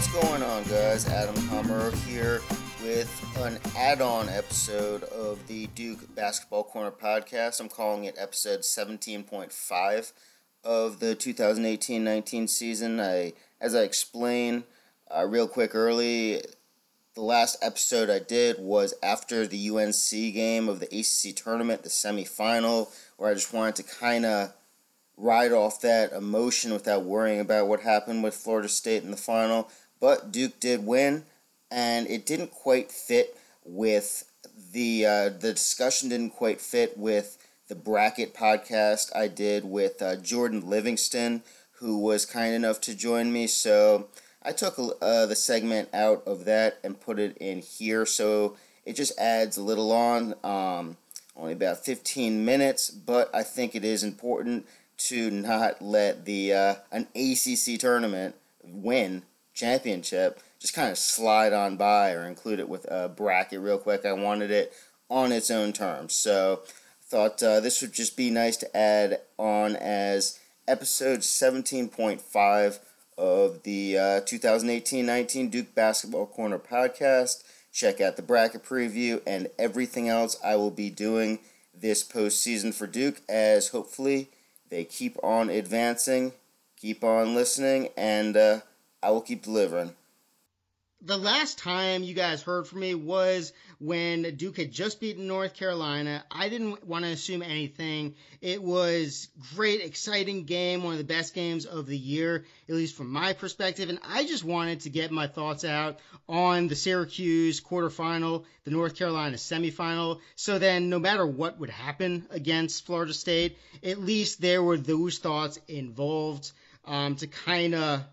What's going on, guys? Adam Palmer here with an add on episode of the Duke Basketball Corner podcast. I'm calling it episode 17.5 of the 2018 19 season. I, As I explained uh, real quick early, the last episode I did was after the UNC game of the ACC tournament, the semifinal, where I just wanted to kind of ride off that emotion without worrying about what happened with Florida State in the final. But Duke did win, and it didn't quite fit with the uh, the discussion didn't quite fit with the bracket podcast I did with uh, Jordan Livingston, who was kind enough to join me. So I took uh, the segment out of that and put it in here, so it just adds a little on. Um, only about 15 minutes, but I think it is important to not let the uh, an ACC tournament win championship just kind of slide on by or include it with a bracket real quick. I wanted it on its own terms, so I thought uh, this would just be nice to add on as episode 17.5 of the uh, 2018-19 Duke Basketball Corner podcast. Check out the bracket preview and everything else I will be doing this postseason for Duke as hopefully they keep on advancing, keep on listening, and uh, I will keep delivering. The last time you guys heard from me was when Duke had just beaten North Carolina. I didn't want to assume anything. It was great, exciting game, one of the best games of the year, at least from my perspective. And I just wanted to get my thoughts out on the Syracuse quarterfinal, the North Carolina semifinal. So then, no matter what would happen against Florida State, at least there were those thoughts involved um, to kind of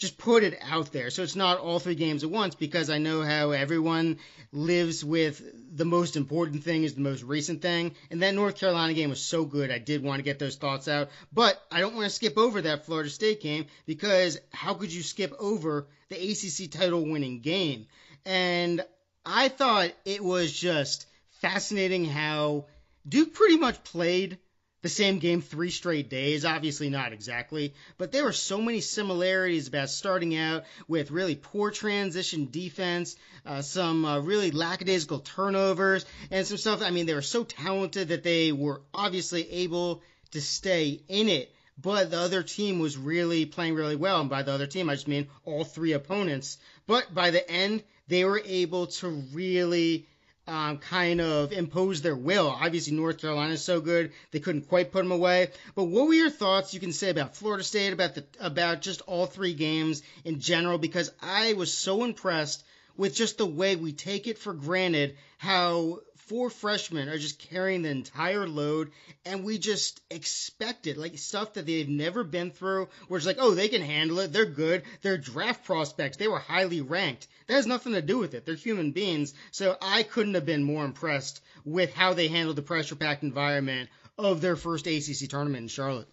just put it out there. So it's not all three games at once because I know how everyone lives with the most important thing is the most recent thing. And that North Carolina game was so good. I did want to get those thoughts out. But I don't want to skip over that Florida State game because how could you skip over the ACC title winning game? And I thought it was just fascinating how Duke pretty much played the same game three straight days. Obviously, not exactly, but there were so many similarities about starting out with really poor transition defense, uh, some uh, really lackadaisical turnovers, and some stuff. I mean, they were so talented that they were obviously able to stay in it. But the other team was really playing really well. And by the other team, I just mean all three opponents. But by the end, they were able to really um, kind of impose their will. Obviously, North Carolina is so good they couldn't quite put them away. But what were your thoughts you can say about Florida State, about the about just all three games in general? Because I was so impressed with just the way we take it for granted how four freshmen are just carrying the entire load, and we just expect it, like stuff that they've never been through. Where it's like, oh, they can handle it, they're good, they're draft prospects, they were highly ranked. That has nothing to do with it. They're human beings. So I couldn't have been more impressed with how they handled the pressure-packed environment of their first ACC tournament in Charlotte.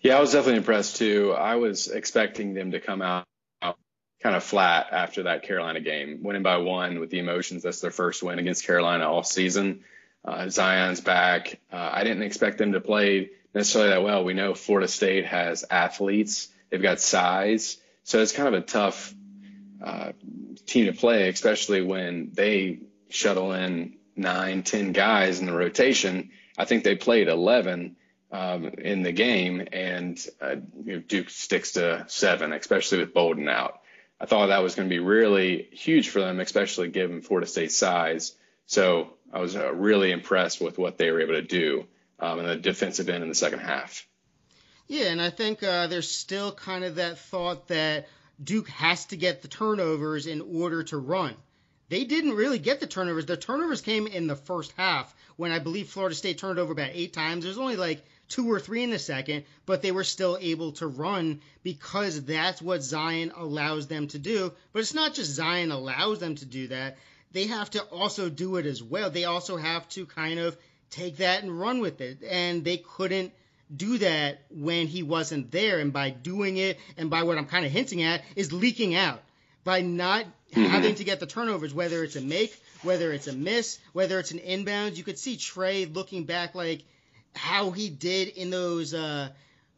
Yeah, I was definitely impressed too. I was expecting them to come out kind of flat after that Carolina game, winning by one with the emotions. That's their first win against Carolina all season. Uh, Zion's back. Uh, I didn't expect them to play necessarily that well. We know Florida State has athletes, they've got size. So it's kind of a tough uh, team to play, especially when they shuttle in nine, ten guys in the rotation. I think they played 11 um, in the game, and uh, Duke sticks to seven, especially with Bolden out. I thought that was going to be really huge for them, especially given Florida State's size. So I was uh, really impressed with what they were able to do um, in the defensive end in the second half. Yeah, and I think uh, there's still kind of that thought that Duke has to get the turnovers in order to run. They didn't really get the turnovers. The turnovers came in the first half when I believe Florida State turned over about eight times. There's only like two or three in the second, but they were still able to run because that's what Zion allows them to do. But it's not just Zion allows them to do that. They have to also do it as well. They also have to kind of take that and run with it. And they couldn't do that when he wasn't there. And by doing it, and by what I'm kind of hinting at, is leaking out. By not mm-hmm. having to get the turnovers, whether it's a make, whether it's a miss, whether it's an inbound, you could see Tre looking back like how he did in those uh,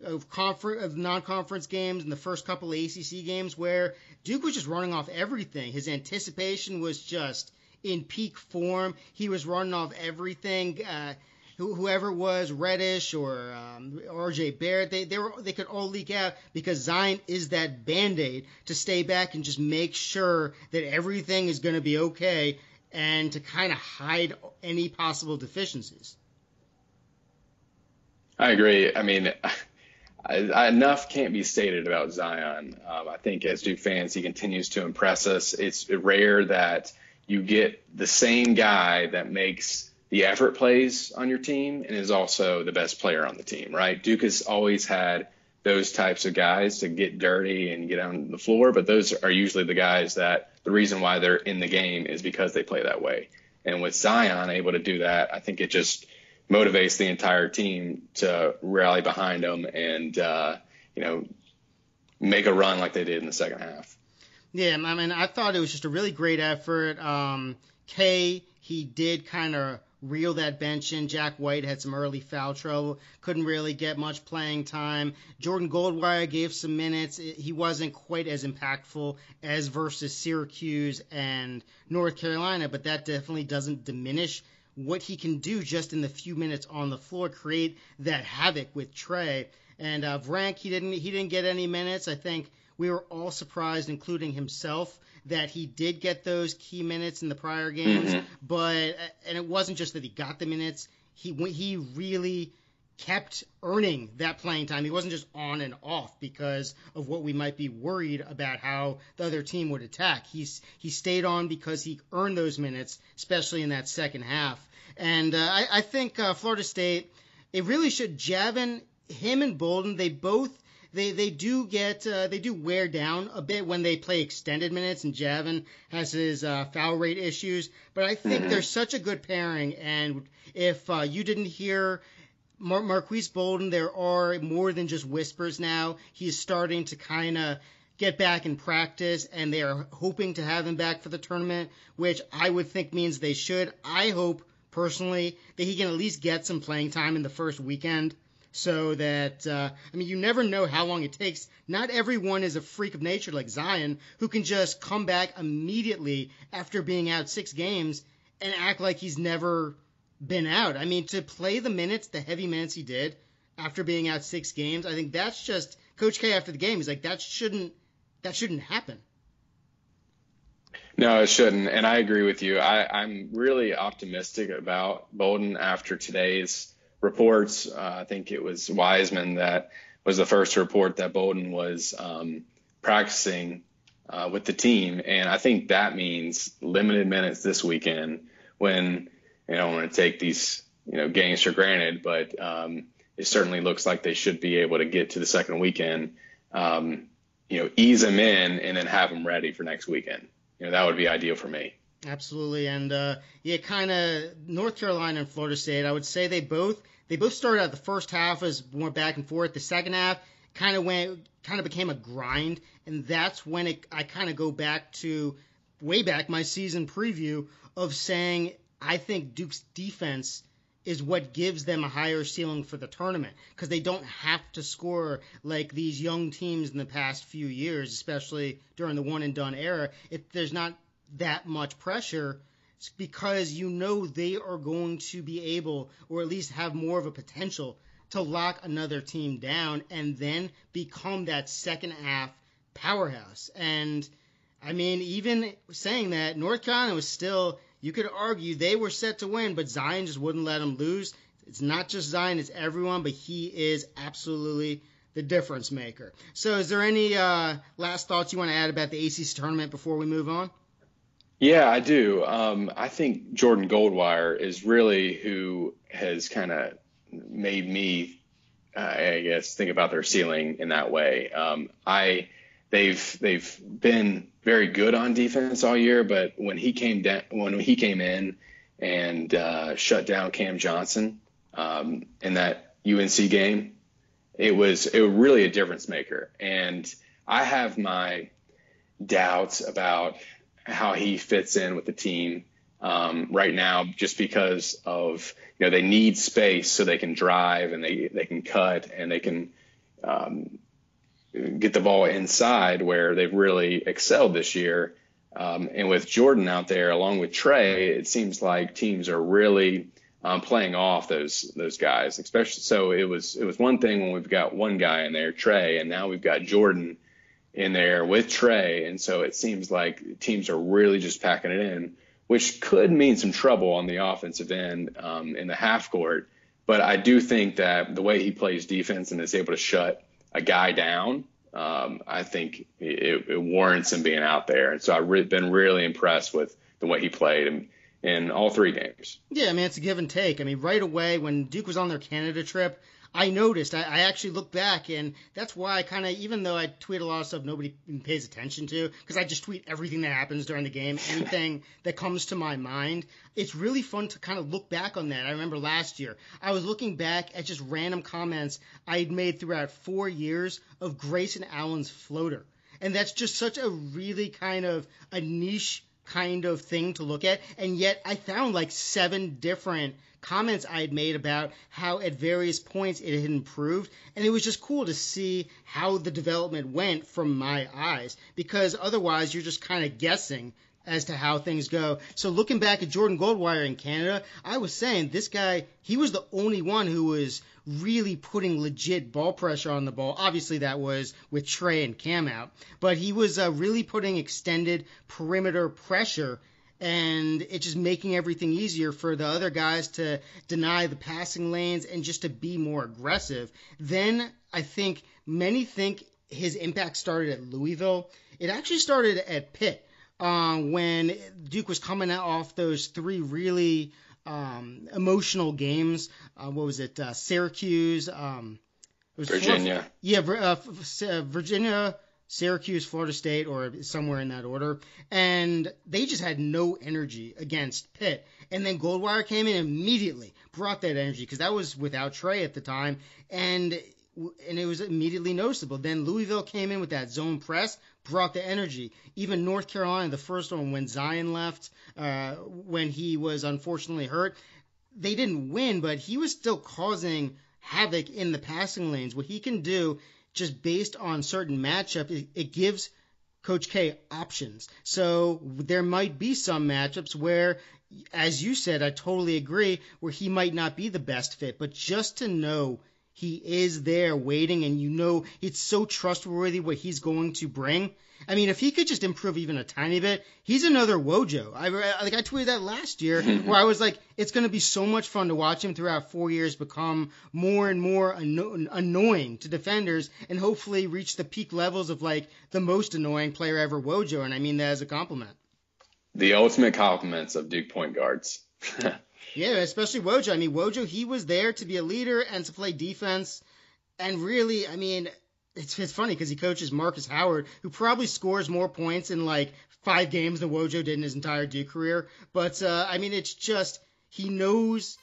of confer- of non-conference games and the first couple of ACC games where Duke was just running off everything. His anticipation was just in peak form. He was running off everything. Uh, whoever it was, Reddish or um, R.J. Barrett, they they were they could all leak out because Zion is that band aid to stay back and just make sure that everything is going to be okay and to kind of hide any possible deficiencies. I agree. I mean, I, enough can't be stated about Zion. Um, I think as Duke fans, he continues to impress us. It's rare that you get the same guy that makes the effort plays on your team and is also the best player on the team, right? Duke has always had those types of guys to get dirty and get on the floor, but those are usually the guys that the reason why they're in the game is because they play that way. And with Zion able to do that, I think it just motivates the entire team to rally behind them and uh, you know make a run like they did in the second half. Yeah, I mean, I thought it was just a really great effort. Um, K, he did kind of reel that bench in. Jack White had some early foul trouble, couldn't really get much playing time. Jordan Goldwire gave some minutes. He wasn't quite as impactful as versus Syracuse and North Carolina, but that definitely doesn't diminish what he can do just in the few minutes on the floor, create that havoc with Tre. And uh, Vrank, he didn't he didn't get any minutes. I think we were all surprised, including himself, that he did get those key minutes in the prior games, mm-hmm. but and it wasn't just that he got the minutes. He he really kept earning that playing time. He wasn't just on and off because of what we might be worried about how the other team would attack. He's he stayed on because he earned those minutes, especially in that second half. And uh, I, I think uh, Florida State, it really should. Javin, him and Bolden, they both they they do get uh, they do wear down a bit when they play extended minutes, and Javin has his uh, foul rate issues. But I think mm-hmm. they're such a good pairing, and if uh, you didn't hear. Mar- Marques Bolden, there are more than just whispers now. He is starting to kind of get back in practice, and they are hoping to have him back for the tournament, which I would think means they should. I hope personally that he can at least get some playing time in the first weekend so that uh, I mean you never know how long it takes. Not everyone is a freak of nature like Zion who can just come back immediately after being out six games and act like he's never been out. I mean to play the minutes, the heavy minutes he did after being out six games, I think that's just Coach K after the game. He's like that shouldn't that shouldn't happen. No, it shouldn't. And I agree with you. I, I'm really optimistic about Bolden after today's reports. Uh, I think it was Wiseman that was the first report that Bolden was um, practicing uh, with the team, and I think that means limited minutes this weekend. When you don't want to take these you know games for granted, but um, it certainly looks like they should be able to get to the second weekend. Um, you know, ease them in and then have them ready for next weekend. You know, that would be ideal for me. Absolutely, and uh, yeah, kind of North Carolina and Florida State. I would say they both they both started out the first half as more back and forth. The second half kind of went kind of became a grind, and that's when it I kind of go back to way back my season preview of saying I think Duke's defense is what gives them a higher ceiling for the tournament because they don't have to score like these young teams in the past few years, especially during the one and done era. If there's not that much pressure it's because you know they are going to be able, or at least have more of a potential, to lock another team down and then become that second half powerhouse. And I mean, even saying that, North Carolina was still, you could argue they were set to win, but Zion just wouldn't let them lose. It's not just Zion, it's everyone, but he is absolutely the difference maker. So, is there any uh, last thoughts you want to add about the ACC tournament before we move on? Yeah, I do. Um, I think Jordan Goldwire is really who has kind of made me, uh, I guess, think about their ceiling in that way. Um, I they've they've been very good on defense all year, but when he came down, when he came in and uh, shut down Cam Johnson um, in that UNC game, it was it was really a difference maker. And I have my doubts about how he fits in with the team um, right now, just because of you know they need space so they can drive and they they can cut and they can um, get the ball inside where they've really excelled this year. Um, and with Jordan out there, along with Tre, it seems like teams are really um, playing off those those guys. Especially so, it was it was one thing when we've got one guy in there, Tre, and now we've got Jordan in there with Tre, and so it seems like teams are really just packing it in, which could mean some trouble on the offensive end um, in the half court. But I do think that the way he plays defense and is able to shut a guy down, um, I think it, it, warrants him being out there. And so I've re- been really impressed with the way he played in, in all three games. Yeah, I mean, it's a give and take. I mean, right away when Duke was on their Canada trip, I noticed. I, I actually looked back, and that's why I kind of, even though I tweet a lot of stuff nobody pays attention to, because I just tweet everything that happens during the game, anything that comes to my mind. It's really fun to kind of look back on that. I remember last year, I was looking back at just random comments I'd made throughout four years of Grayson Allen's floater. And that's just such a really kind of a niche kind of thing to look at. And yet I found like seven different comments I had made about how at various points it had improved. And it was just cool to see how the development went from my eyes because otherwise you're just kind of guessing as to how things go. So looking back at Jordan Goldwire in Canada, I was saying this guy, he was the only one who was really putting legit ball pressure on the ball. Obviously, that was with Tre and Cam out, but he was uh, really putting extended perimeter pressure and it's just making everything easier for the other guys to deny the passing lanes and just to be more aggressive. Then I think many think his impact started at Louisville. It actually started at Pitt uh, when Duke was coming off those three really um, emotional games. Uh, what was it? Uh, Syracuse. Um, it was Virginia. Four, yeah, uh, uh, Virginia, Syracuse, Florida State, or somewhere in that order. And they just had no energy against Pitt. And then Goldwire came in immediately, brought that energy because that was without Tre at the time, and and it was immediately noticeable. Then Louisville came in with that zone press, brought the energy. Even North Carolina, the first one when Zion left, uh, when he was unfortunately hurt, they didn't win, but he was still causing havoc in the passing lanes. What he can do just based on certain matchup, it, it gives Coach K options. So there might be some matchups where, as you said, I totally agree, where he might not be the best fit. But just to know he is there waiting and you know it's so trustworthy what he's going to bring. I mean, if he could just improve even a tiny bit, he's another Wojo. I like I tweeted that last year where I was like, it's going to be so much fun to watch him throughout four years become more and more anno- annoying to defenders and hopefully reach the peak levels of like the most annoying player ever, Wojo. And I mean that as a compliment. The ultimate compliments of Duke point guards. Yeah, especially Wojo. I mean, Wojo, he was there to be a leader and to play defense. And really, I mean, it's, it's funny because he coaches Marcus Howard, who probably scores more points in like five games than Wojo did in his entire Duke career. But, uh, I mean, it's just, he knows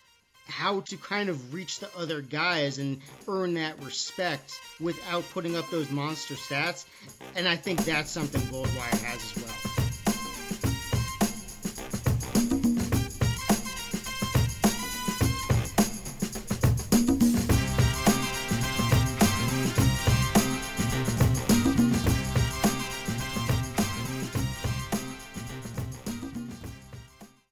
how to kind of reach the other guys and earn that respect without putting up those monster stats. And I think that's something Goldwire has as well.